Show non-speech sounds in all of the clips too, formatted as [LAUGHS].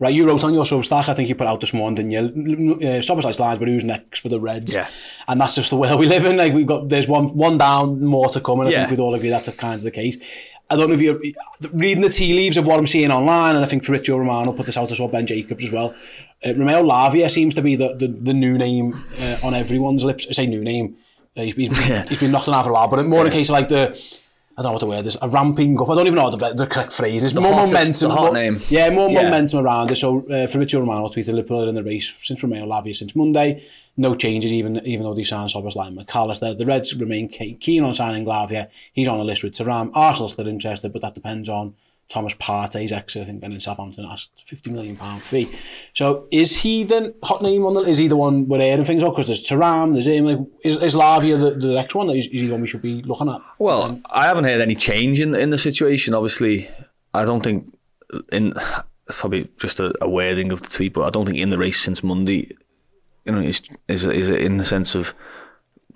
Right, you wrote on your Substack, I think you put out this morning, didn't you? Uh, Somerset lines, but who's next for the Reds? Yeah. And that's just the world we live in. Like, we've got, there's one one down, more to come, and I Yeah. think we'd all agree that's a kind of the case. I don't know if you're reading the tea leaves of what I'm seeing online, and I think Fabrizio Romano put this out as well, Ben Jacobs as well. Uh, Romeo Lavia seems to be the, the, the new name uh, on everyone's lips. I say new name. Uh, he's, been, [LAUGHS] he's been knocked on half a lot, but more in a case of like the, I don't know what the word is, a ramping up. I don't even know the, the correct phrase It's The more hottest- momentum. the hot more- name. Yeah, more Yeah. momentum around it. So uh, Fabrizio Romano tweeted Liverpool in the race since Romeo Lavia since Monday. No changes, even even though they signed Szoboszlai McAllister. The Reds remain keen on signing Lavia. He's on a list with Thuram. Arsenal still interested, but that depends on Thomas Partey's exit. I think and in Southampton asked fifty million pound fee. So is he the hot name on the? Is he the one we're hearing things about? Because there's Thuram, there's him. Like, is, is Lavia the, the next one? Is, is he the one we should be looking at? Well, um, I haven't heard any change in in the situation. Obviously, I don't think in it's probably just a, a wording of the tweet, but I don't think in the race since Monday, you know, is is is in the sense of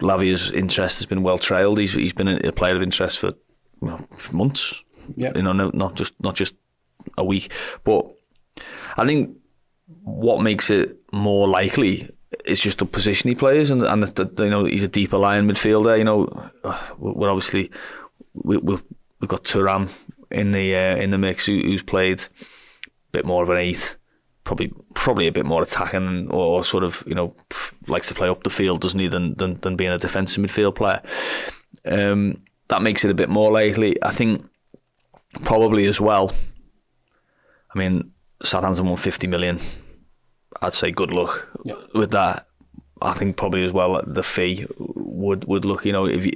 Lavia's interest has been well trailed. He's he's been a player of interest for, for months. Yeah. You know, no, not just not just a week, but I think what makes it more likely is just the position he plays, and and that you know he's a deeper line midfielder. You know, we're obviously we, we've we've got Thuram in the uh, in the mix who, who's played a bit more of an eight, probably probably a bit more attacking or sort of you know likes to play up the field, doesn't he? Than than, than being a defensive midfield player. Um, that makes it a bit more likely. I think probably as well. I mean, Southampton won 50 million. I'd say good luck with that. I think probably as well the fee would would look. You know, if you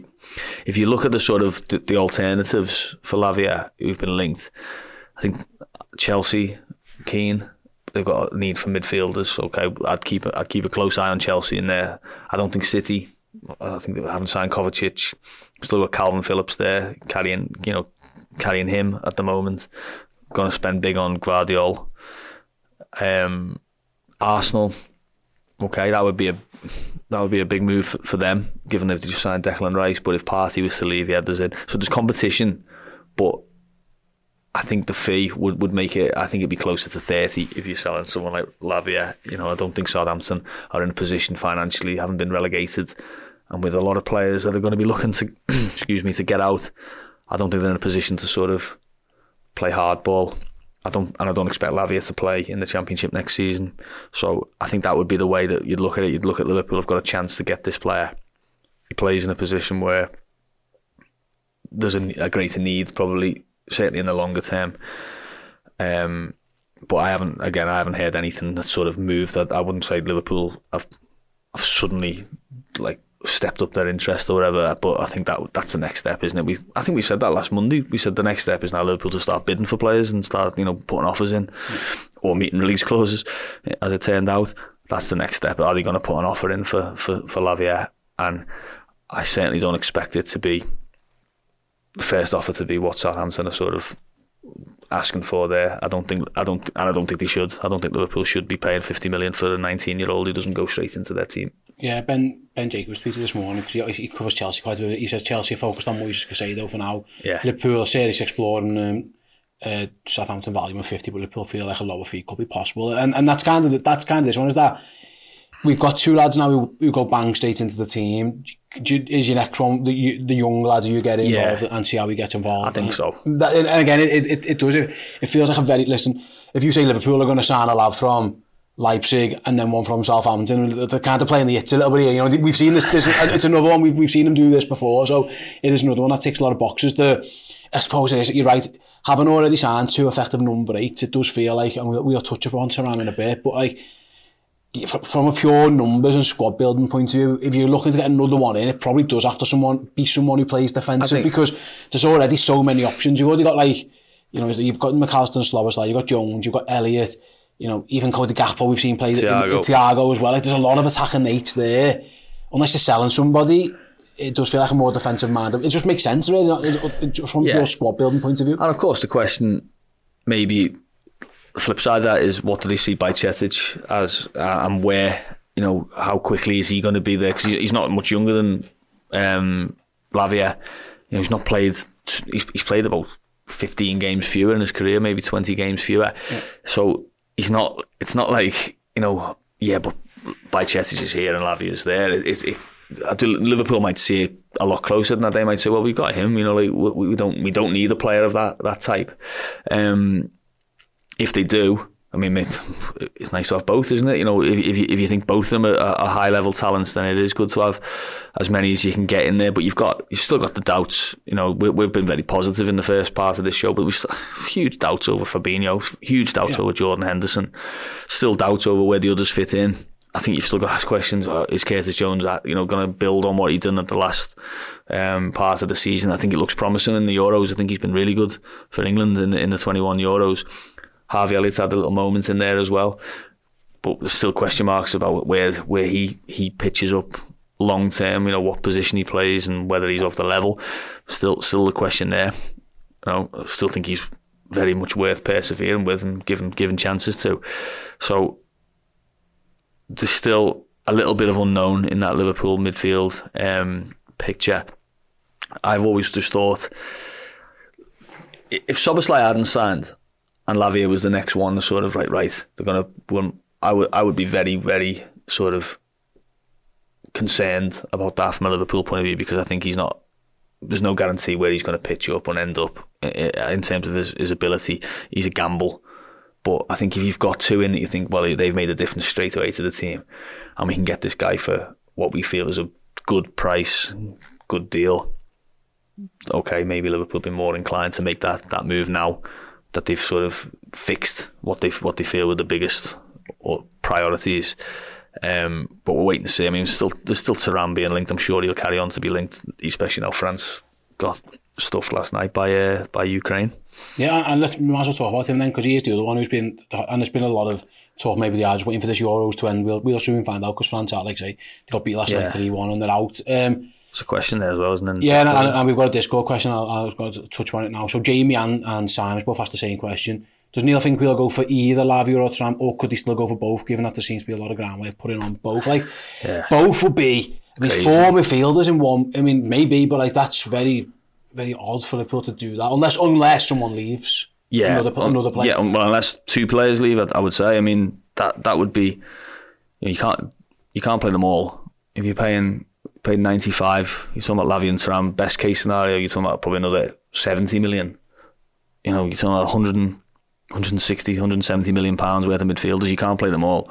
if you look at the sort of the, the alternatives for Lavia who've been linked, I think Chelsea, keen, they've got a need for midfielders. Okay, I'd keep a- I'd keep a close eye on Chelsea in there. I don't think City. I think they haven't signed Kovacic. Still got Kalvin Phillips there carrying you know carrying him at the moment. Going to spend big on Guardiola. Um, Arsenal, okay, that would be a that would be a big move for, them, given they've just signed Declan Rice. But if Partey was to leave, yeah, there's in. So there's competition, but I think the fee would, would make it. I think it'd be closer to thirty if you're selling someone like Lavia. You know, I don't think Southampton are in a position financially, haven't been relegated, and with a lot of players that are going to be looking to, [CLEARS THROAT] excuse me, to get out. I don't think they're in a position to sort of play hardball. I don't, and I don't expect Lavia to play in the Championship next season. So I think that would be the way that you'd look at it. You'd look at Liverpool have got a chance to get this player. He plays in a position where there's a, a greater need, probably certainly in the longer term. Um, but I haven't, again, I haven't heard anything that sort of moved. That I wouldn't say Liverpool have, have suddenly like stepped up their interest or whatever. But I think that that's the next step, isn't it? We I think we said that last Monday. We said the next step is now Liverpool to start bidding for players and start you know putting offers in or meeting release clauses. As it turned out, that's the next step. Are they going to put an offer in for for for Lavia? And I certainly don't expect it to be the first offer to be what Southampton are sort of asking for there. I don't think I don't and I don't think they should. I don't think Liverpool should be paying 50 million for a 19 year old who doesn't go straight into their team. Yeah, Ben Ben Jacobs tweeted this morning because he, he covers Chelsea quite a bit. He says Chelsea are focused on Moises Caicedo for now. Yeah. Liverpool are serious exploring um, uh, Southampton value of 50, but Liverpool feel like a lower fee could be possible. And and that's kind of the, that's kind of this one is that we've got two lads now who, who go bang straight into the team. Is your next one the, the young lads who get involved yeah. and see how he gets involved? I think so. That, and again, it, it, it does. It, it feels like a very listen. If you say Liverpool are going to sign a lad from Leipzig and then one from Southampton, they're kind of playing the hits a little bit here. You know, we've seen this. this [LAUGHS] it's another one. We've, we've seen them do this before, so it is another one that takes a lot of boxes. The I suppose it is, you're right, having already signed two effective number eights, it does feel like, and we'll, we'll touch upon Thuram in a bit, but like, from a pure numbers and squad building point of view, if you're looking to get another one in, it probably does have to someone be someone who plays defensive because there's already so many options. You've already got like, you know, you've got Mac Allister and Szoboszlai, you've got Jones, you've got Elliott, you know, even Cody Gakpo we've seen play Thiago. In, in Thiago as well. Like, there's a lot of attacking mates there. Unless you're selling somebody, it does feel like a more defensive mind. It just makes sense, really, from yeah. your squad building point of view. And of course, the question maybe flip side of that is what do they see Bajcetic as uh, and where, you know, how quickly is he going to be there? Because he's not much younger than um, Lavia. You know, he's not played, he's, he's played about 15 games fewer in his career, maybe 20 games fewer. Yeah. So he's not, it's not like, you know, yeah, but by Bajcetic is here and Lavia's there. It, it, it Liverpool might see it a lot closer than that. They might say, "Well, we've got him. You know, like we, we don't we don't need a player of that that type." Um, if they do, I mean, it's nice to have both, isn't it? You know, if, if you, if you think both of them are, are high level talents, then it is good to have as many as you can get in there. But you've got you've still got the doubts. You know, we, have been very positive in the first part of this show, but we've still, huge doubts over Fabinho, huge doubts yeah. over Jordan Henderson, still doubts over where the others fit in. I think you've still got to ask questions. Uh, is Curtis Jones, you know, going to build on what he done at the last um, part of the season? I think it looks promising in the Euros. I think he's been really good for England in, in the 21 Euros. Harvey Elliott's had a little moment in there as well, but there's still question marks about where where he he pitches up long term. You know what position he plays and whether he's off the level. Still, still a question there. You know, I still think he's very much worth persevering with and given given chances to. So there's still a little bit of unknown in that Liverpool midfield um, picture. I've always just thought if Szoboszlai hadn't signed and Lavia was the next one, sort of right, right, they're gonna. Well, I would, I would be very, very sort of concerned about that from a Liverpool point of view because I think he's not. There's no guarantee where he's going to pitch up and end up in terms of his, his ability. He's a gamble. But I think if you've got two in that you think, well, they've made a difference straight away to the team, and we can get this guy for what we feel is a good price, good deal. Okay, maybe Liverpool be more inclined to make that, that move now that they've sort of fixed what they what they feel were the biggest priorities. Um, but we're waiting to see. I mean, still there's still Thuram being linked. I'm sure he'll carry on to be linked, especially now France got stuffed last night by uh, by Ukraine. Yeah, and let's we might as well talk about him then because he is the other one who's been, and there's been a lot of talk. Maybe they are just waiting for this Euros to end. We'll we'll soon find out because France are like say they got beat last yeah. night three one and they're out. Um, it's a question there as well, isn't it? Yeah, and, and, and we've got a Discord question. I'll, I'll going to touch on it now. So Jamie and and Simon both asked the same question. Does Neil think we'll go for either Lavia or Thuram, or could he still go for both? Given that there seems to be a lot of ground we're putting on both, like yeah. both would be. I mean, Crazy. four midfielders in one. I mean, maybe, but like that's very, very odd for Liverpool to do that, unless unless someone leaves. Yeah, another, um, another player. Yeah, well, unless two players leave, I would say. I mean, that that would be. You, know, you can't you can't play them all. If you're paying paid 95, you're talking about Lavia and Thuram. Best case scenario, you're talking about probably another 70 million. You know, you're talking about 100, 160, 170 million pounds worth of midfielders. You can't play them all,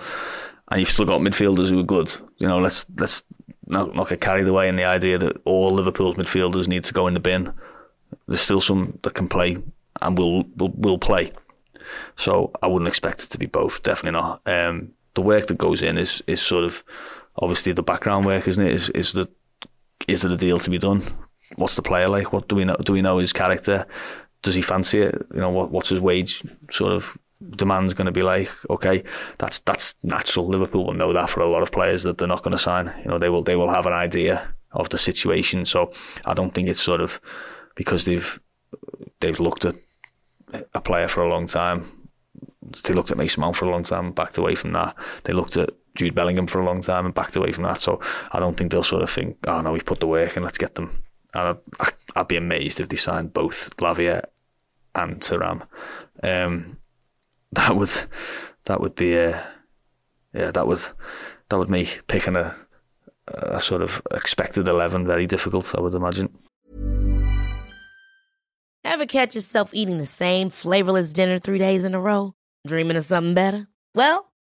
and you've still got midfielders who are good. You know, let's let's not, not get carried away in the idea that all Liverpool's midfielders need to go in the bin. There's still some that can play and will will will play. So I wouldn't expect it to be both. Definitely not. Um, the work that goes in is is sort of obviously the background work, isn't it? Is is the is there a deal to be done? What's the player like? What do we know? Do we know his character? Does he fancy it? You know, what what's his wage sort of demand's going to be like? Okay, that's that's natural. Liverpool will know that for a lot of players that they're not going to sign. You know, they will they will have an idea of the situation. So I don't think it's sort of because they've they've looked at a player for a long time. They looked at Mason Mount for a long time, backed away from that. They looked at Jude Bellingham for a long time and backed away from that. So I don't think they'll sort of think, oh no, we've put the work in, let's get them. And I'd, I'd be amazed if they signed both Lavia and Thuram. Um, that would that would be a yeah that would that would make picking a a sort of expected eleven very difficult. I would imagine. Ever catch yourself eating the same flavorless dinner three days in a row? Dreaming of something better? Well,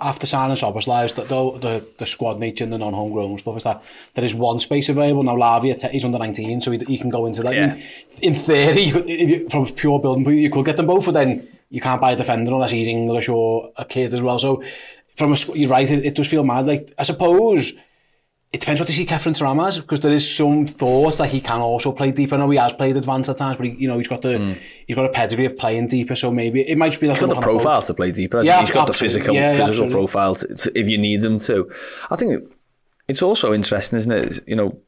after signing Szoboszlai, the, the, the, the squad nature and the non-homegrown stuff is that there is one space available. Now, Lavia, he's under 19, so he, he can go into that. Yeah. In, in theory, you, from pure building, you could get them both, but then you can't buy a defender unless he's English or a kid as well. So, from a, you're right, it, it does feel mad. Like, I suppose it depends what they see Khephren Thuram as, because there is some thought that he can also play deeper. I know he has played advanced at times, but he, you know he's got the mm. he's got a pedigree of playing deeper. So maybe it might just be like he's got the profile to play deeper. Yeah, he's got the physical yeah, physical absolutely. profile to, to, if you need them to. I think it's also interesting, isn't it? You know,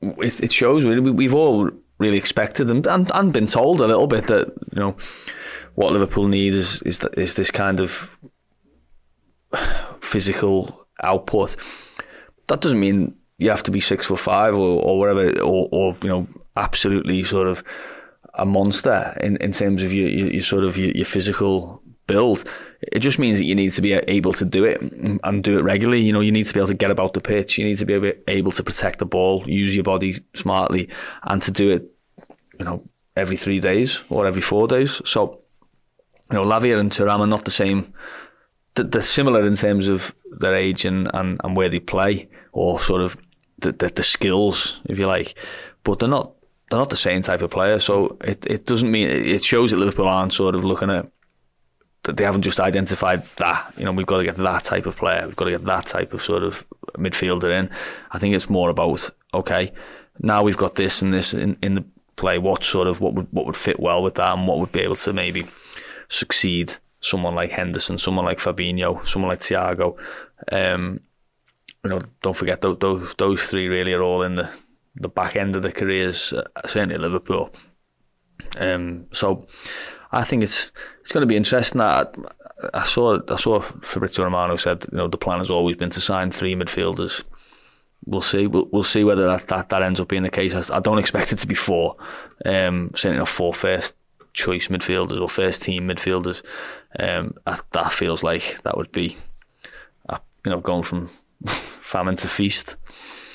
it, it shows really we've all really expected them and, and been told a little bit that you know what Liverpool need is is is this kind of physical output that doesn't mean you have to be six foot five or, or whatever, or, or you know, absolutely sort of a monster in, in terms of your, your, your sort of your, your, physical build. It just means that you need to be able to do it and do it regularly. You know, you need to be able to get about the pitch. You need to be able to protect the ball, use your body smartly, and to do it, you know, every three days or every four days. So, you know, Lavia and Thuram are not the same. They're similar in terms of their age and, and, and where they play or sort of the, the, the skills, if you like. But they're not they're not the same type of player. So it, it doesn't mean it shows that Liverpool aren't sort of looking at that they haven't just identified that. You know, we've got to get that type of player. We've got to get that type of sort of midfielder in. I think it's more about okay, now we've got this and this in, in the play. What sort of what would what would fit well with that, and what would be able to maybe succeed someone like Henderson, someone like Fabinho, someone like Thiago. Um, you know, don't forget those, those those three really are all in the the back end of the careers, uh, certainly Liverpool. Um, so I think it's it's going to be interesting. I, I saw I saw Fabrizio Romano said you know the plan has always been to sign three midfielders. We'll see. We'll, we'll see whether that, that, that ends up being the case. I, I don't expect it to be four. Um, certainly not four first choice midfielders or first team midfielders. Um, that, that feels like that would be, uh, you know, going from [LAUGHS] famine to feast.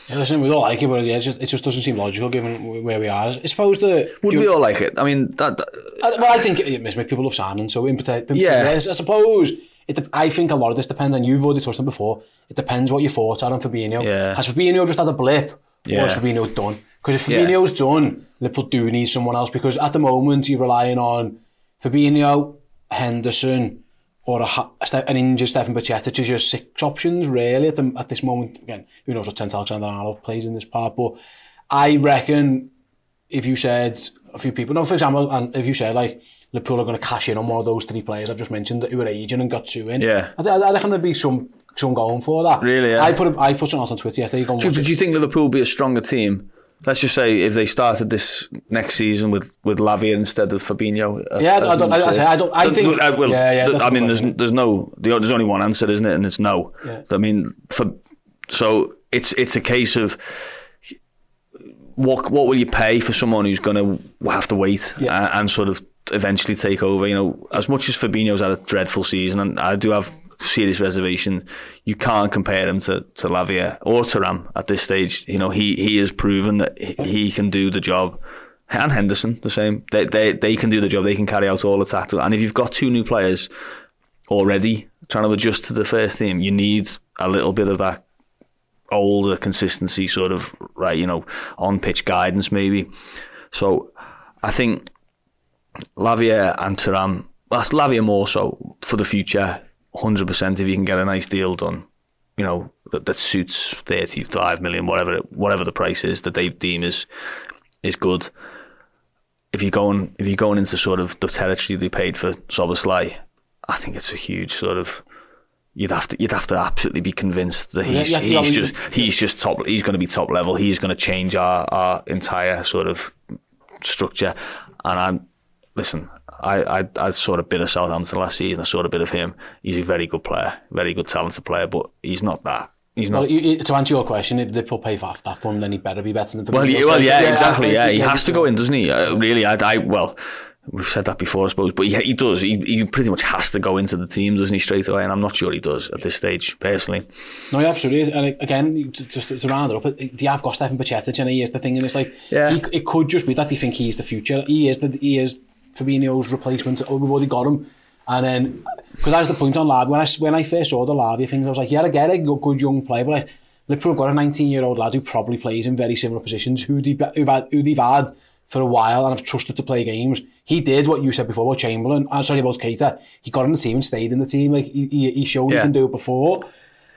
Yeah, listen, we all like it, but yeah, it just, it just doesn't seem logical given where we are. I suppose the would we all like it? I mean, that. that I, well, I think it, makes people love signing. So in particular, yeah, I suppose it. I think a lot of this depends on you've already touched on before. It depends what your thoughts are on Fabinho. Yeah. Has Fabinho just had a blip, yeah. or has Fabinho done? Because if Fabinho's yeah. done, Liverpool do need someone else. Because at the moment you're relying on Fabinho, Henderson, or a, an injured Stefan Bajcetic is your six options, really, at, the, at this moment. Again, who knows what Trent Alexander-Arnold plays in this part, but I reckon if you said a few people, no, for example, and if you said like Liverpool are going to cash in on one of those three players I've just mentioned that who were aging and got two in, yeah, I, I reckon there'd be some some going for that. Really, yeah. I put I put something on Twitter yesterday. Do, do you think Liverpool will be a stronger team let's just say if they started this next season with with Lavia instead of Fabinho. Uh, yeah, I don't. I, I, I don't. I think. Uh, well, yeah, yeah. I mean, there's there's no there's only one answer, isn't it? And it's no. Yeah. I mean, for so it's it's a case of what what will you pay for someone who's going to have to wait Yeah. and, and sort of eventually take over? You know, as much as Fabinho's had a dreadful season, and I do have serious reservation, you can't compare him to to Lavia or Thuram at this stage. You know, he he has proven that he- can do the job. And Henderson, the same. They, they they can do the job. They can carry out all the tactical. And if you've got two new players already trying to adjust to the first team, you need a little bit of that older consistency, sort of right, you know, on pitch guidance maybe. So I think Lavia and Thuram, well, Lavia more so for the future, hundred percent. If you can get a nice deal done, you know that, that suits thirty-five million, whatever whatever the price is that they deem is is good. If you're going if you're going into sort of the territory they paid for Szoboszlai, I think it's a huge sort of. You'd have to you'd have to absolutely be convinced that he's yeah, yeah, he's just he's just top he's going to be top level. He's going to change our, our entire sort of structure. And I'm listen, I, I I saw a bit of Southampton last season. I saw a bit of him. He's a very good player, very good talented player, but he's not that. He's not. Well, you, to answer your question, if Liverpool pay for that for him, then he better be better than Well, Fabinho. yeah, well, yeah, Yeah, exactly. Yeah, he has to go in, doesn't he? Uh, really, I, I, well, we've said that before, I suppose, but yeah, he does. He, he pretty much has to go into the team, doesn't he, straight away? And I'm not sure he does at this stage, personally. No, yeah, absolutely. And again, just to round it up, you have got Stefan Bajcetic and he is the thing, and it's like, Yeah. he, it could just be that they think he's the future. He is the he is Fabinho's replacement. Oh, we've already got him. And then, because that's the point on Lavia. When I, when I first saw the Lavia thing, I was like, yeah, I get it, good, good young player, but like, Liverpool have got a 19-year-old lad who probably plays in very similar positions, who, they, who've had, who they've had for a while and have trusted to play games. He did what you said before about Chamberlain, I'm sorry about Keita. He got in the team and stayed in the team. Like he, he, he showed he can do it before.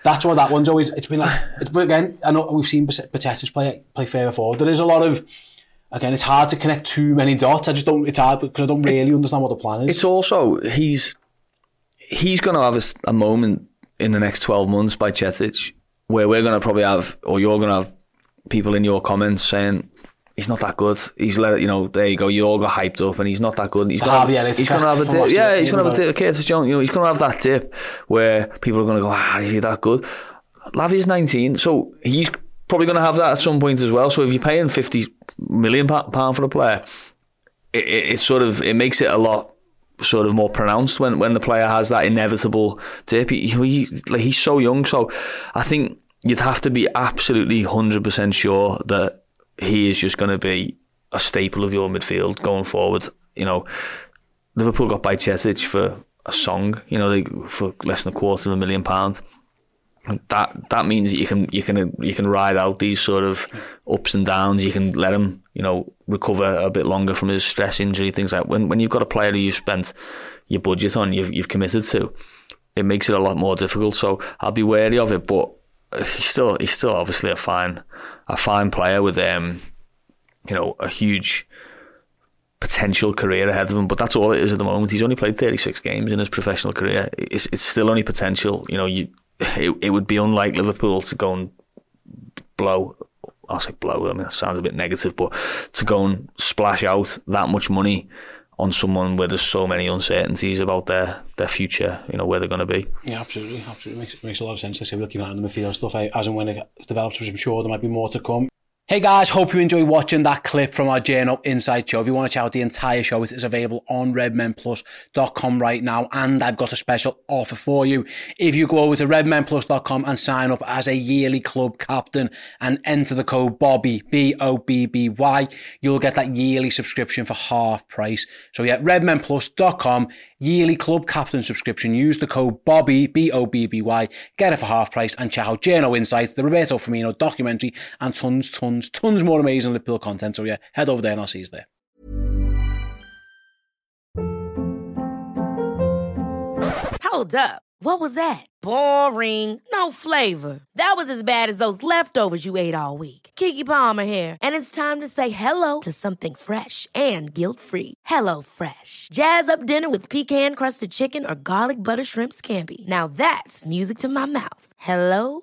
That's why that one's always. It's been like. It's but again. I know we've seen Bajcetic play play further forward. There is a lot of. Again, it's hard to connect too many dots. I just don't. It's hard because I don't really understand what the plan is. It's also he's he's going to have a moment in the next twelve months Bajcetic where we're going to probably have, or you're going to have people in your comments saying. He's not that good. He's let it, you know. There you go. You all got hyped up, and he's not that good. He's going to Elliott he's going to have a dip. Yeah, he's going to have a dip. Curtis Jones, you know, he's going to have that dip where people are going to go, ah, is he that good? Lavia's 19, so he's probably going to have that at some point as well. So if you're paying fifty million pound for a player, it, it, it sort of it makes it a lot sort of more pronounced when, when the player has that inevitable dip. He, he, like, he's so young, so I think you'd have to be absolutely hundred percent sure that he is just going to be a staple of your midfield going forward. You know, Liverpool got Bajcetic for a song. You know, they, for less than a quarter of a million pounds. That that means that you can you can you can ride out these sort of ups and downs. You can let him you know recover a bit longer from his stress injury things like when when you've got a player who you've spent your budget on, you've you've committed to, it makes it a lot more difficult. So I'll be wary of it, but he's still he's still obviously a fine a fine player with um you know a huge potential career ahead of him. But that's all it is at the moment. He's only played 36 games in his professional career. It's it's still only potential. You know, you it, it would be unlike Liverpool to go and blow. I'll say blow. I mean that sounds a bit negative, but to go and splash out that much money on someone where there's so many uncertainties about their their future, you know, where they're going to be. Yeah, absolutely, absolutely makes makes a lot of sense. Like I say, we'll keep an eye on the midfield stuff eh, as and when it develops, which I'm sure there might be more to come. Hey guys, hope you enjoyed watching that clip from our Journo Insight Show. If you want to check out the entire show, it is available on redmenplus.com right now. And I've got a special offer for you. If you go over to redmenplus.com and sign up as a yearly club captain and enter the code Bobby, B-O-B-B-Y, you'll get that yearly subscription for half price. So yeah, redmenplus.com, yearly club captain subscription. Use the code Bobby, B-O-B-B-Y, get it for half price and check out Journo Insights, the Roberto Firmino documentary and tons, tons, tons more amazing Liverpool content. So yeah, head over there and I'll see you there. Hold up. What was that? Boring. No flavor. That was as bad as those leftovers you ate all week. Keke Palmer here, and it's time to say hello to something fresh and guilt-free. Hello Fresh. Jazz up dinner with pecan-crusted chicken or garlic butter shrimp scampi. Now that's music to my mouth. Hello